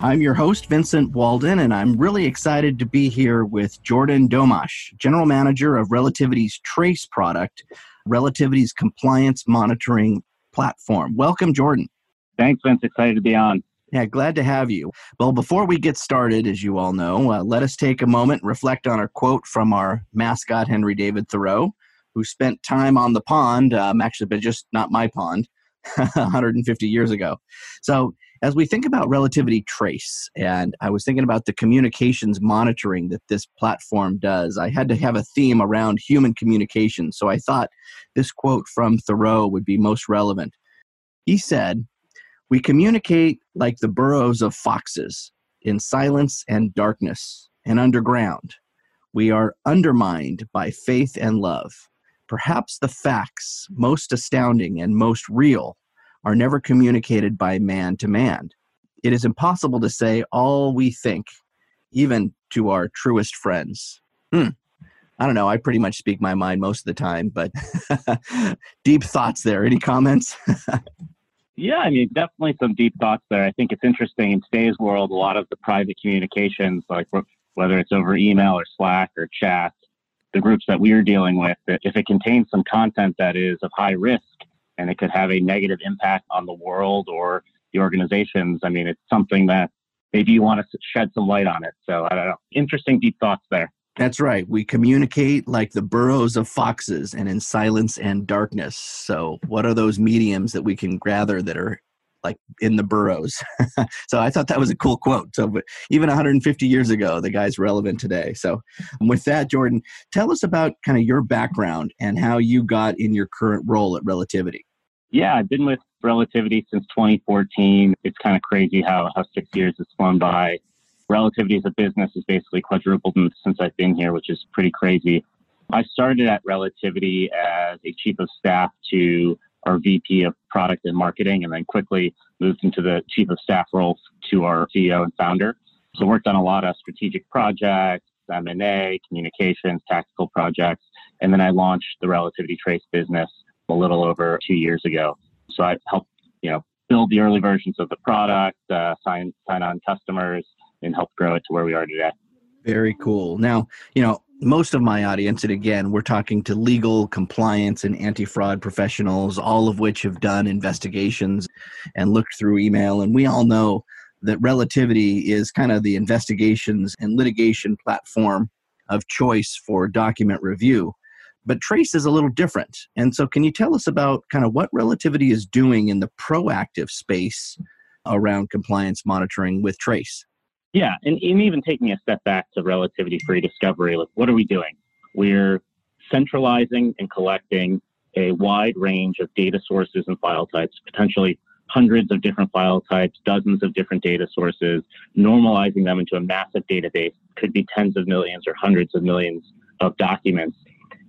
I'm your host, Vincent Walden, and I'm really excited to be here with Jordan Domash, General Manager of Relativity's Trace product, Relativity's compliance monitoring platform. Welcome, Jordan. Thanks, Vince. Excited to be on. Yeah, glad to have you. Well, before we get started, as you all know, uh, let us take a moment and reflect on our quote from our mascot, Henry David Thoreau, who spent time on the pond, um, actually, but just not my pond, 150 years ago. So as we think about relativity trace, and I was thinking about the communications monitoring that this platform does, I had to have a theme around human communication. So I thought this quote from Thoreau would be most relevant. He said, We communicate like the burrows of foxes in silence and darkness and underground. We are undermined by faith and love. Perhaps the facts most astounding and most real are never communicated by man to man. It is impossible to say all we think, even to our truest friends. Hmm. I don't know. I pretty much speak my mind most of the time, but deep thoughts there. Any comments? yeah, I mean, definitely some deep thoughts there. I think it's interesting in today's world, a lot of the private communications, like whether it's over email or Slack or chat, the groups that we are dealing with, if it contains some content that is of high risk, and it could have a negative impact on the world or the organizations. I mean, it's something that maybe you want to shed some light on it. So I don't know. Interesting deep thoughts there. That's right. We communicate like the burrows of foxes and in silence and darkness. So, what are those mediums that we can gather that are like in the burrows? so, I thought that was a cool quote. So, even 150 years ago, the guy's relevant today. So, with that, Jordan, tell us about kind of your background and how you got in your current role at Relativity. Yeah, I've been with Relativity since 2014. It's kind of crazy how, how six years has flown by. Relativity as a business has basically quadrupled since I've been here, which is pretty crazy. I started at Relativity as a chief of staff to our VP of product and marketing, and then quickly moved into the chief of staff role to our CEO and founder. So worked on a lot of strategic projects, M&A, communications, tactical projects, and then I launched the Relativity Trace business a little over two years ago. So I helped, you know, build the early versions of the product, uh, sign sign on customers, and help grow it to where we are today. Very cool. Now, you know, most of my audience, and again, we're talking to legal, compliance, and anti fraud professionals, all of which have done investigations and looked through email. And we all know that Relativity is kind of the investigations and litigation platform of choice for document review. But Trace is a little different. And so, can you tell us about kind of what Relativity is doing in the proactive space around compliance monitoring with Trace? Yeah, and, and even taking a step back to relativity free discovery, like what are we doing? We're centralizing and collecting a wide range of data sources and file types, potentially hundreds of different file types, dozens of different data sources, normalizing them into a massive database, could be tens of millions or hundreds of millions of documents,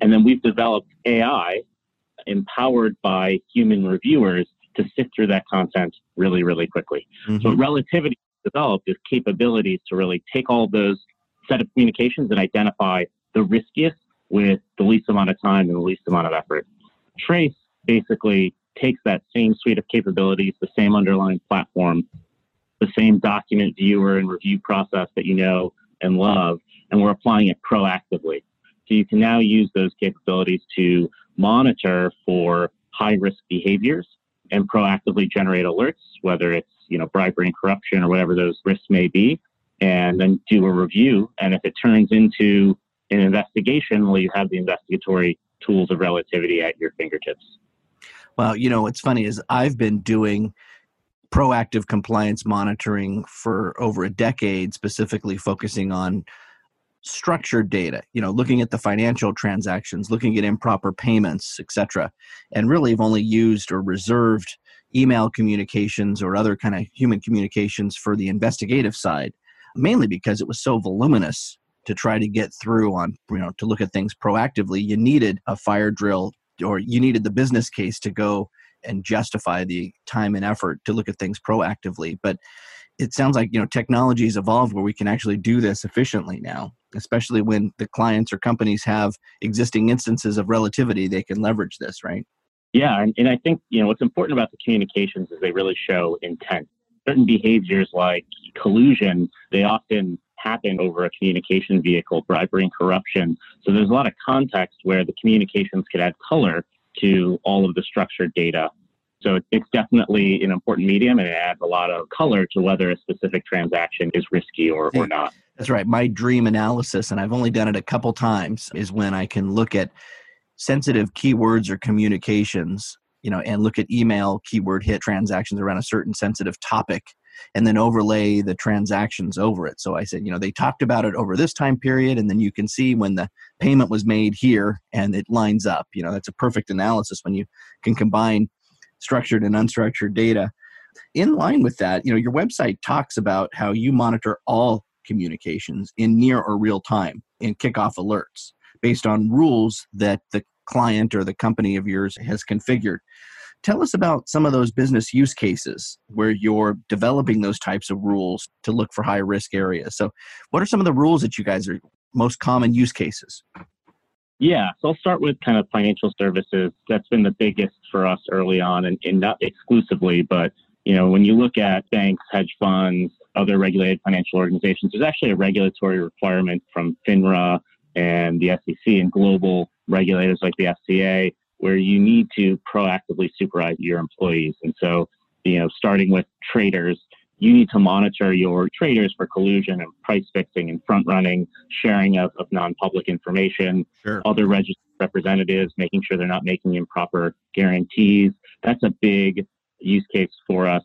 and then we've developed AI empowered by human reviewers to sift through that content really, really quickly. Mm-hmm. So relativity developed is capabilities to really take all those set of communications and identify the riskiest with the least amount of time and the least amount of effort. Trace basically takes that same suite of capabilities, the same underlying platform, the same document viewer and review process that you know and love, and we're applying it proactively. So you can now use those capabilities to monitor for high risk behaviors and proactively generate alerts, whether it's you know bribery and corruption or whatever those risks may be, and then do a review. And if it turns into an investigation, well, you have the investigatory tools of relativity at your fingertips. Well, you know what's funny is I've been doing proactive compliance monitoring for over a decade, specifically focusing on structured data you know looking at the financial transactions looking at improper payments etc and really have only used or reserved email communications or other kind of human communications for the investigative side mainly because it was so voluminous to try to get through on, you know, to look at things proactively, you needed a fire drill or you needed the business case to go and justify the time and effort to look at things proactively. But it sounds like you know technology has evolved where we can actually do this efficiently now especially when the clients or companies have existing instances of relativity they can leverage this right? Yeah and, and i think you know what's important about the communications is they really show intent. Certain behaviors like collusion they often happen over a communication vehicle bribery and corruption. So there's a lot of context where the communications could add color to all of the structured data so it's definitely an important medium and it adds a lot of color to whether a specific transaction is risky or, or not. That's right. My dream analysis, and I've only done it a couple times, is when I can look at sensitive keywords or communications, you know, and look at email keyword hit transactions around a certain sensitive topic and then overlay the transactions over it. So I said, you know, they talked about it over this time period, and then you can see when the payment was made here and it lines up. You know, that's a perfect analysis when you can combine structured and unstructured data. In line with that, you know, your website talks about how you monitor all communications in near or real time and kickoff alerts based on rules that the client or the company of yours has configured. Tell us about some of those business use cases where you're developing those types of rules to look for high risk areas. So, what are some of the rules that you guys are most common use cases? Yeah, so I'll start with kind of financial services. That's been the biggest for us early on, and, and not exclusively, but you know, when you look at banks, hedge funds, other regulated financial organizations, there's actually a regulatory requirement from FINRA and the SEC and global regulators like the FCA, where you need to proactively supervise your employees. And so, you know, starting with traders, you need to monitor your traders for collusion and price fixing and front running, sharing of, of non public information, sure. other registered representatives, making sure they're not making improper guarantees. That's a big use case for us.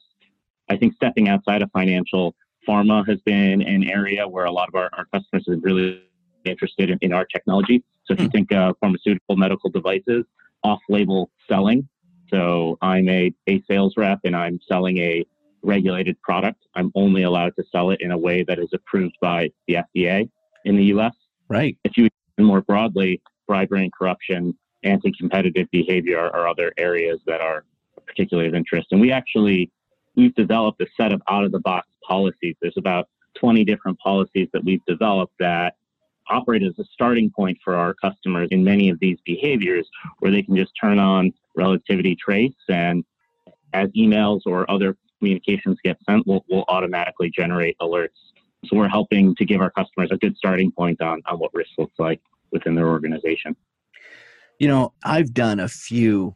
I think stepping outside of financial, pharma has been an area where a lot of our, our customers are really interested in, in our technology. So if you hmm. think uh, pharmaceutical medical devices, off label selling. So I'm a, a sales rep and I'm selling a regulated product. I'm only allowed to sell it in a way that is approved by the FDA in the US. Right. If you more broadly, bribery and corruption, anti competitive behavior are other areas that are particularly of interest. And we actually we've developed a set of out of the box policies. There's about 20 different policies that we've developed that operate as a starting point for our customers in many of these behaviors where they can just turn on relativity trace and as emails or other communications get sent will, will automatically generate alerts. So we're helping to give our customers a good starting point on, on what risk looks like within their organization. You know, I've done a few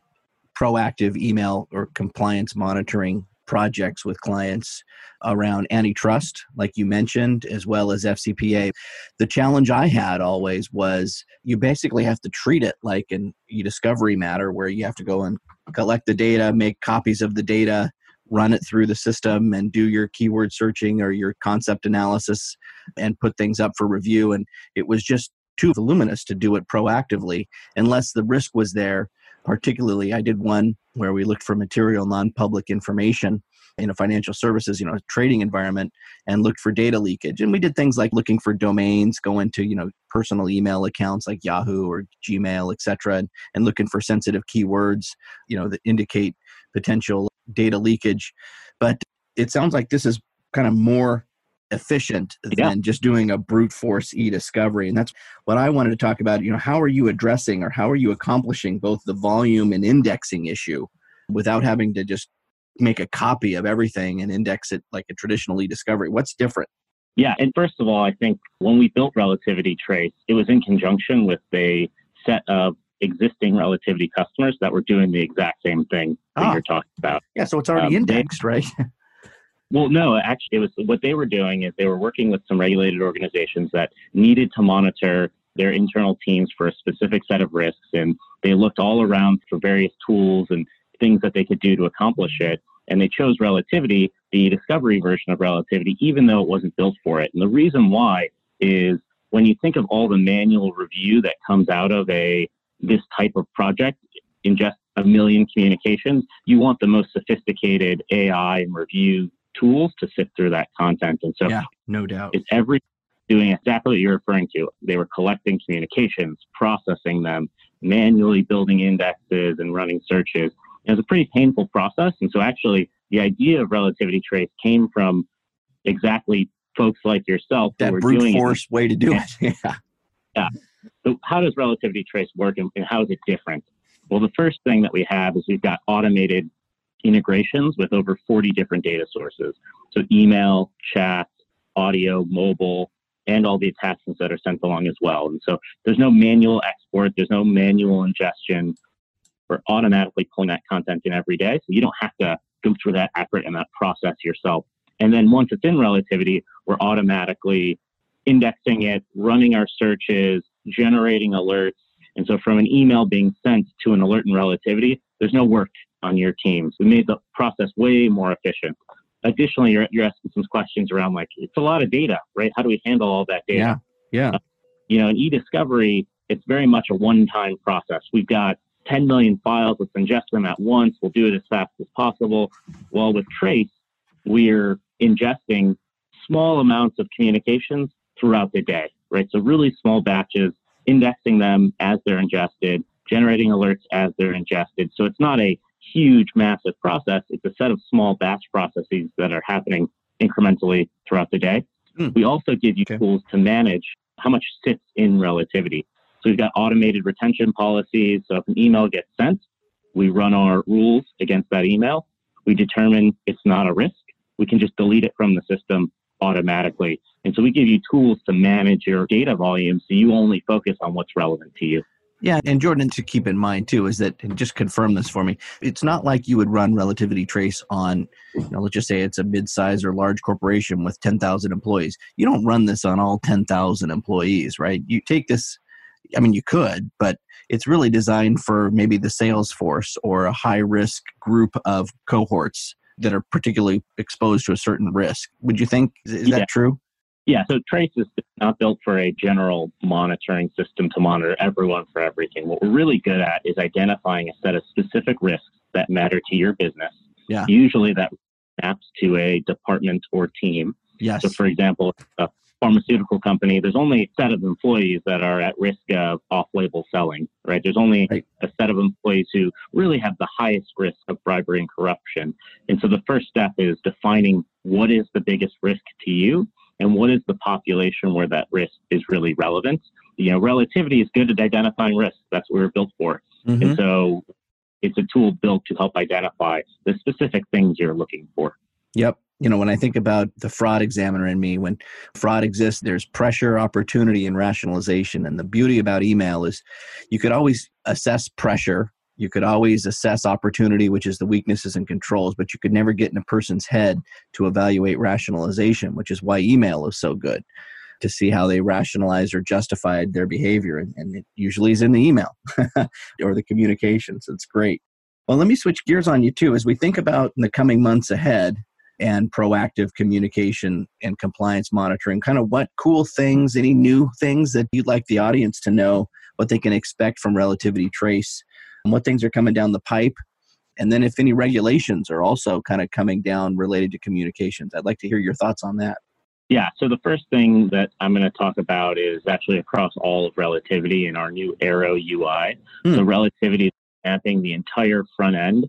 proactive email or compliance monitoring projects with clients around antitrust, like you mentioned, as well as FCPA. The challenge I had always was you basically have to treat it like an e-discovery matter where you have to go and collect the data, make copies of the data, run it through the system and do your keyword searching or your concept analysis and put things up for review. And it was just too voluminous to do it proactively unless the risk was there. Particularly, I did one where we looked for material non public information in a financial services, you know, trading environment and looked for data leakage. And we did things like looking for domains, go into, you know, personal email accounts like Yahoo or Gmail, et cetera, and, and looking for sensitive keywords, you know, that indicate potential data leakage. But it sounds like this is kind of more efficient yeah. than just doing a brute force e-discovery and that's what i wanted to talk about you know how are you addressing or how are you accomplishing both the volume and indexing issue without having to just make a copy of everything and index it like a traditional e-discovery what's different yeah and first of all i think when we built relativity trace it was in conjunction with a set of existing relativity customers that were doing the exact same thing that ah. you're talking about. Yeah, so it's already um, indexed, they, right? well, no, actually, it was what they were doing is they were working with some regulated organizations that needed to monitor their internal teams for a specific set of risks, and they looked all around for various tools and things that they could do to accomplish it. And they chose relativity, the discovery version of relativity, even though it wasn't built for it. And the reason why is when you think of all the manual review that comes out of a this type of project in just a million communications, you want the most sophisticated AI and review tools to sift through that content. And so, yeah, no doubt, it's every doing exactly what you're referring to. They were collecting communications, processing them, manually building indexes and running searches. It was a pretty painful process. And so actually the idea of relativity trace came from exactly folks like yourself that who were brute doing force it. way to do it. Yeah. So how does relativity trace work and, and how is it different? Well, the first thing that we have is we've got automated integrations with over 40 different data sources. So email, chat, audio, mobile, and all the attachments that are sent along as well. And so there's no manual export, there's no manual ingestion. We're automatically pulling that content in every day. So you don't have to go through that effort and that process yourself. And then once it's in relativity, we're automatically indexing it, running our searches, generating alerts. And so from an email being sent to an alert in relativity, there's no work on your teams. We made the process way more efficient. Additionally, you're, you're asking some questions around like, it's a lot of data, right? How do we handle all that data? Yeah. Yeah. Uh, you know, in e-discovery, it's very much a one-time process. We've got 10 million files. Let's ingest them at once. We'll do it as fast as possible. While with Trace, we're ingesting small amounts of communications throughout the day, right? So really small batches, indexing them as they're ingested, generating alerts as they're ingested. So it's not a huge, massive process. It's a set of small batch processes that are happening incrementally throughout the day. Hmm. We also give you Okay. tools to manage how much sits in relativity. So we've got automated retention policies. So if an email gets sent, we run our rules against that email. We determine it's not a risk. We can just delete it from the system automatically. And so we give you tools to manage your data volume so you only focus on what's relevant to you. Yeah, and Jordan, to keep in mind too, is that and just confirm this for me. It's not like you would run relativity trace on, you know, let's just say it's a mid-size or large corporation with ten thousand employees. You don't run this on all ten thousand employees, right? You take this. I mean, you could, but it's really designed for maybe the sales force or a high-risk group of cohorts that are particularly exposed to a certain risk. Would you think is, Yeah. that true? Yeah, so Trace is not built for a general monitoring system to monitor everyone for everything. What we're really good at is identifying a set of specific risks that matter to your business. Yeah. Usually that maps to a department or team. Yes. So, for example, a pharmaceutical company, there's only a set of employees that are at risk of off label selling, right? There's only Right. a set of employees who really have the highest risk of bribery and corruption. And so the first step is defining what is the biggest risk to you and what is the population where that risk is really relevant. You know, relativity is good at identifying risks. That's what we're built for. Mhm. And so it's a tool built to help identify the specific things you're looking for. Yep. You know, when I think about the fraud examiner in me, when fraud exists, there's pressure, opportunity, and rationalization. And the beauty about email is you could always assess pressure. You could always assess opportunity, which is the weaknesses and controls, but you could never get in a person's head to evaluate rationalization, which is why email is so good to see how they rationalized or justified their behavior. And, and it usually is in the email or the communications. It's great. Well, let me switch gears on you too. As we think about in the coming months ahead, and proactive communication and compliance monitoring. Kind of what cool things, any new things that you'd like the audience to know, what they can expect from Relativity Trace, and what things are coming down the pipe. And then if any regulations are also kind of coming down related to communications. I'd like to hear your thoughts on that. Yeah, so the first thing that I'm going to talk about is actually across all of relativity in our new Aero UI. Hmm. So relativity is mapping the entire front end.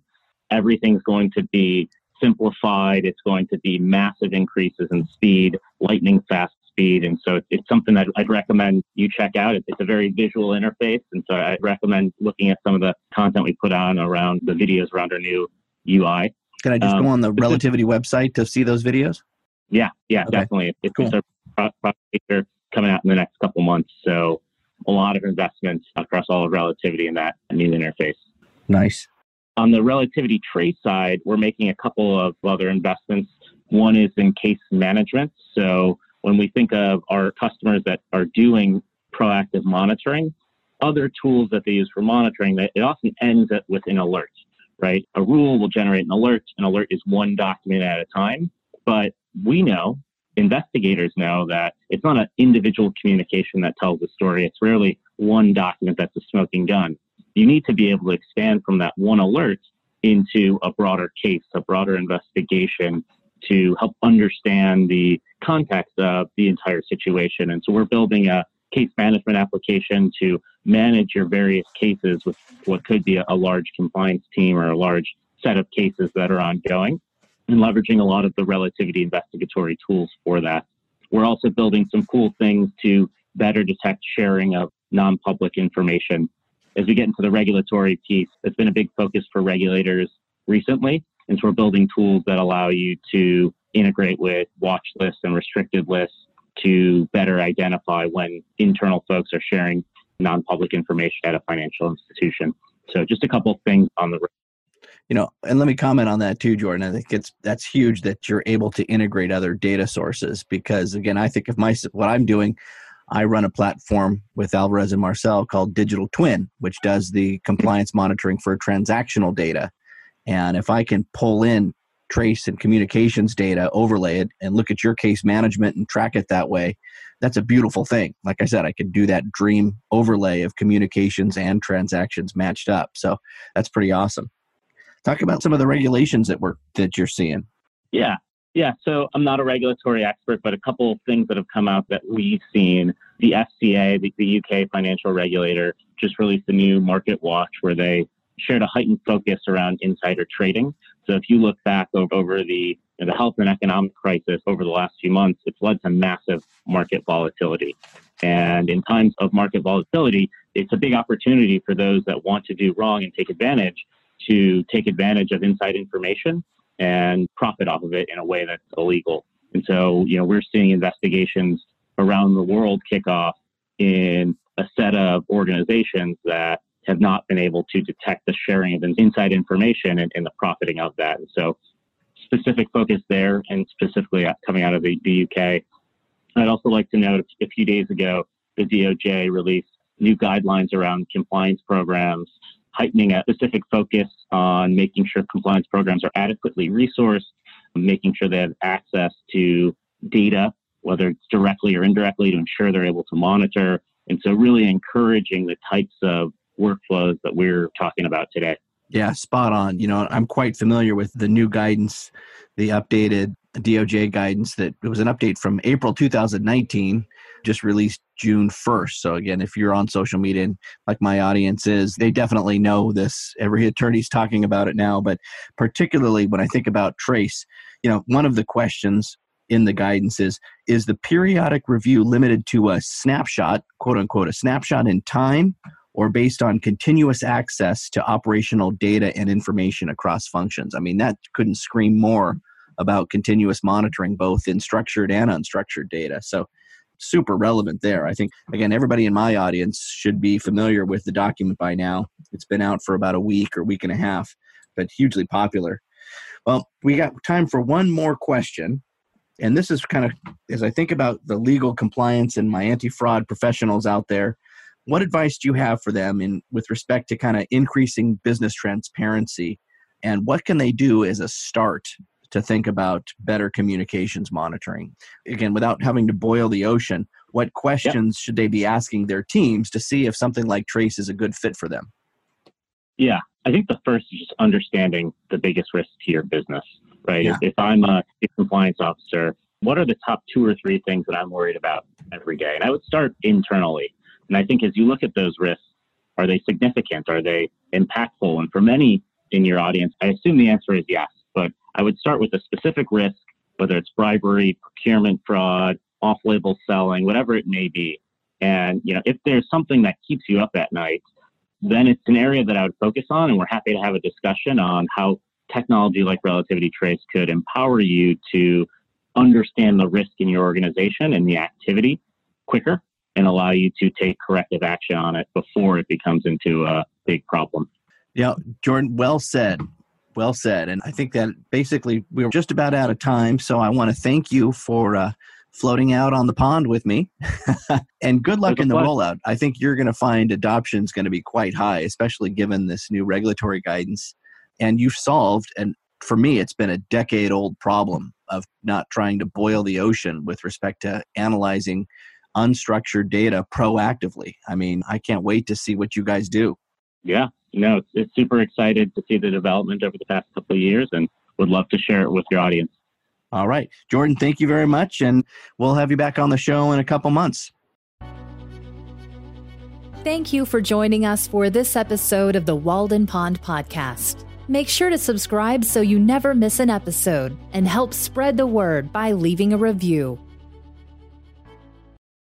Everything's going to be simplified. It's going to be massive increases in speed, lightning fast speed. And so it's, it's something that I'd recommend you check out. It's, it's a very visual interface. And so I'd recommend looking at some of the content we put on around the videos around our new UI. Can I just Um, go on the Relativity website to see those videos? Yeah, yeah, Okay. definitely. It's Cool. it's product feature coming out in the next couple months. So a lot of investments across all of relativity in that new interface. Nice. On the relativity trace side, we're making a couple of other investments. One is in case management. So when we think of our customers that are doing proactive monitoring, other tools that they use for monitoring, that it often ends at, with an alert, right? A rule will generate an alert. An alert is one document at a time. But we know, investigators know that it's not an individual communication that tells the story. It's rarely one document that's a smoking gun you need to be able to expand from that one alert into a broader case, a broader investigation, to help understand the context of the entire situation. And so we're building a case management application to manage your various cases with what could be a, large compliance team or a large set of cases that are ongoing and leveraging a lot of the relativity investigatory tools for that. We're also building some cool things to better detect sharing of non public information. As we get into the regulatory piece, it's been a big focus for regulators recently. And so we're building tools that allow you to integrate with watch lists and restricted lists to better identify when internal folks are sharing non public information at a financial institution. So just a couple things on the you know and let me comment on that too jordan i think it's that's huge that you're able to integrate other data sources because again i think of my what i'm doing i run a platform with alvarez and Marsal called digital twin which does the compliance monitoring for transactional data. And if i can pull in trace and communications data overlay it and look at your case management and track it that way that's a beautiful thing. Like i said i could do that dream overlay of communications and transactions matched up. So that's pretty awesome. Talk about some of the regulations that work that you're seeing. Yeah, yeah. So I'm not a regulatory expert, but a couple of things that have come out that we've seen. The FCA, the, the UK financial regulator, just released a new market watch where they shared a heightened focus around insider trading. So if you look back over, over the you know, the health and economic crisis over the last few months, it's led to massive market volatility. And in times of market volatility, it's a big opportunity for those that want to do wrong and take advantage to take advantage of inside information and profit off of it in a way that's illegal. And so, you know, we're seeing investigations around the world kick off in a set of organizations that have not been able to detect the sharing of inside information and, and the profiting of that. And so, specific focus there, and specifically coming out of the, the UK. I'd also like to note a few days ago, the DOJ released new guidelines around compliance programs heightening a specific focus on making sure compliance programs are adequately resourced, making sure they have access to data, whether it's directly or indirectly, to ensure they're able to monitor. And so, really encouraging the types of workflows that we're talking about today. Yeah, spot on. You know, I'm quite familiar with the new guidance, the updated DOJ guidance that it was an update from April 2019 just released June 1st. So again, if you're on social media and like my audience is, they definitely know this. Every attorney's talking about it now, but particularly when I think about trace, you know, one of the questions in the guidance is is the periodic review limited to a snapshot, quote unquote, a snapshot in time or based on continuous access to operational data and information across functions. I mean, that couldn't scream more about continuous monitoring both in structured and unstructured data. So super relevant there. I think, again, everybody in my audience should be familiar with the document by now. It's been out for about a week or week and a half, but hugely popular. Well, we got time for one more question. And this is kind of, as I think about the legal compliance and my anti fraud professionals out there, what advice do you have for them in with respect to kind of increasing business transparency and what can they do as a start to think about better communications monitoring. Again, without having to boil the ocean, what questions yep. should they be asking their teams to see if something like Trace is a good fit for them? Yeah, I think the first is just understanding the biggest risk to your business, right? Yeah. If, if I'm a compliance officer, what are the top two or three things that I'm worried about every day? And I would start internally. And I think as you look at those risks, are they significant? Are they impactful? And for many in your audience, I assume the answer is yes. I would start with a specific risk, whether it's bribery, procurement fraud, off-label selling, whatever it may be. And you know, if there's something that keeps you up at night, then it's an area that I would focus on, and we're happy to have a discussion on how technology like Relativity Trace could empower you to understand the risk in your organization and the activity quicker and allow you to take corrective action on it before it becomes into a big problem. Yeah, Jordan, well said. Well said. And I think that basically we're just about out of time. So I want to thank you for uh, floating out on the pond with me. and good luck in the rollout. I think you're going to find adoption is going to be quite high, especially given this new regulatory guidance. And you've solved, and for me, it's been a decade old problem of not trying to boil the ocean with respect to analyzing unstructured data proactively. I mean, I can't wait to see what you guys do. Yeah, no, it's, it's super excited to see the development over the past couple of years and would love to share it with your audience. All right. Jordan, thank you very much. And we'll have you back on the show in a couple months. Thank you for joining us for this episode of the Walden Pond Podcast. Make sure to subscribe so you never miss an episode and help spread the word by leaving a review.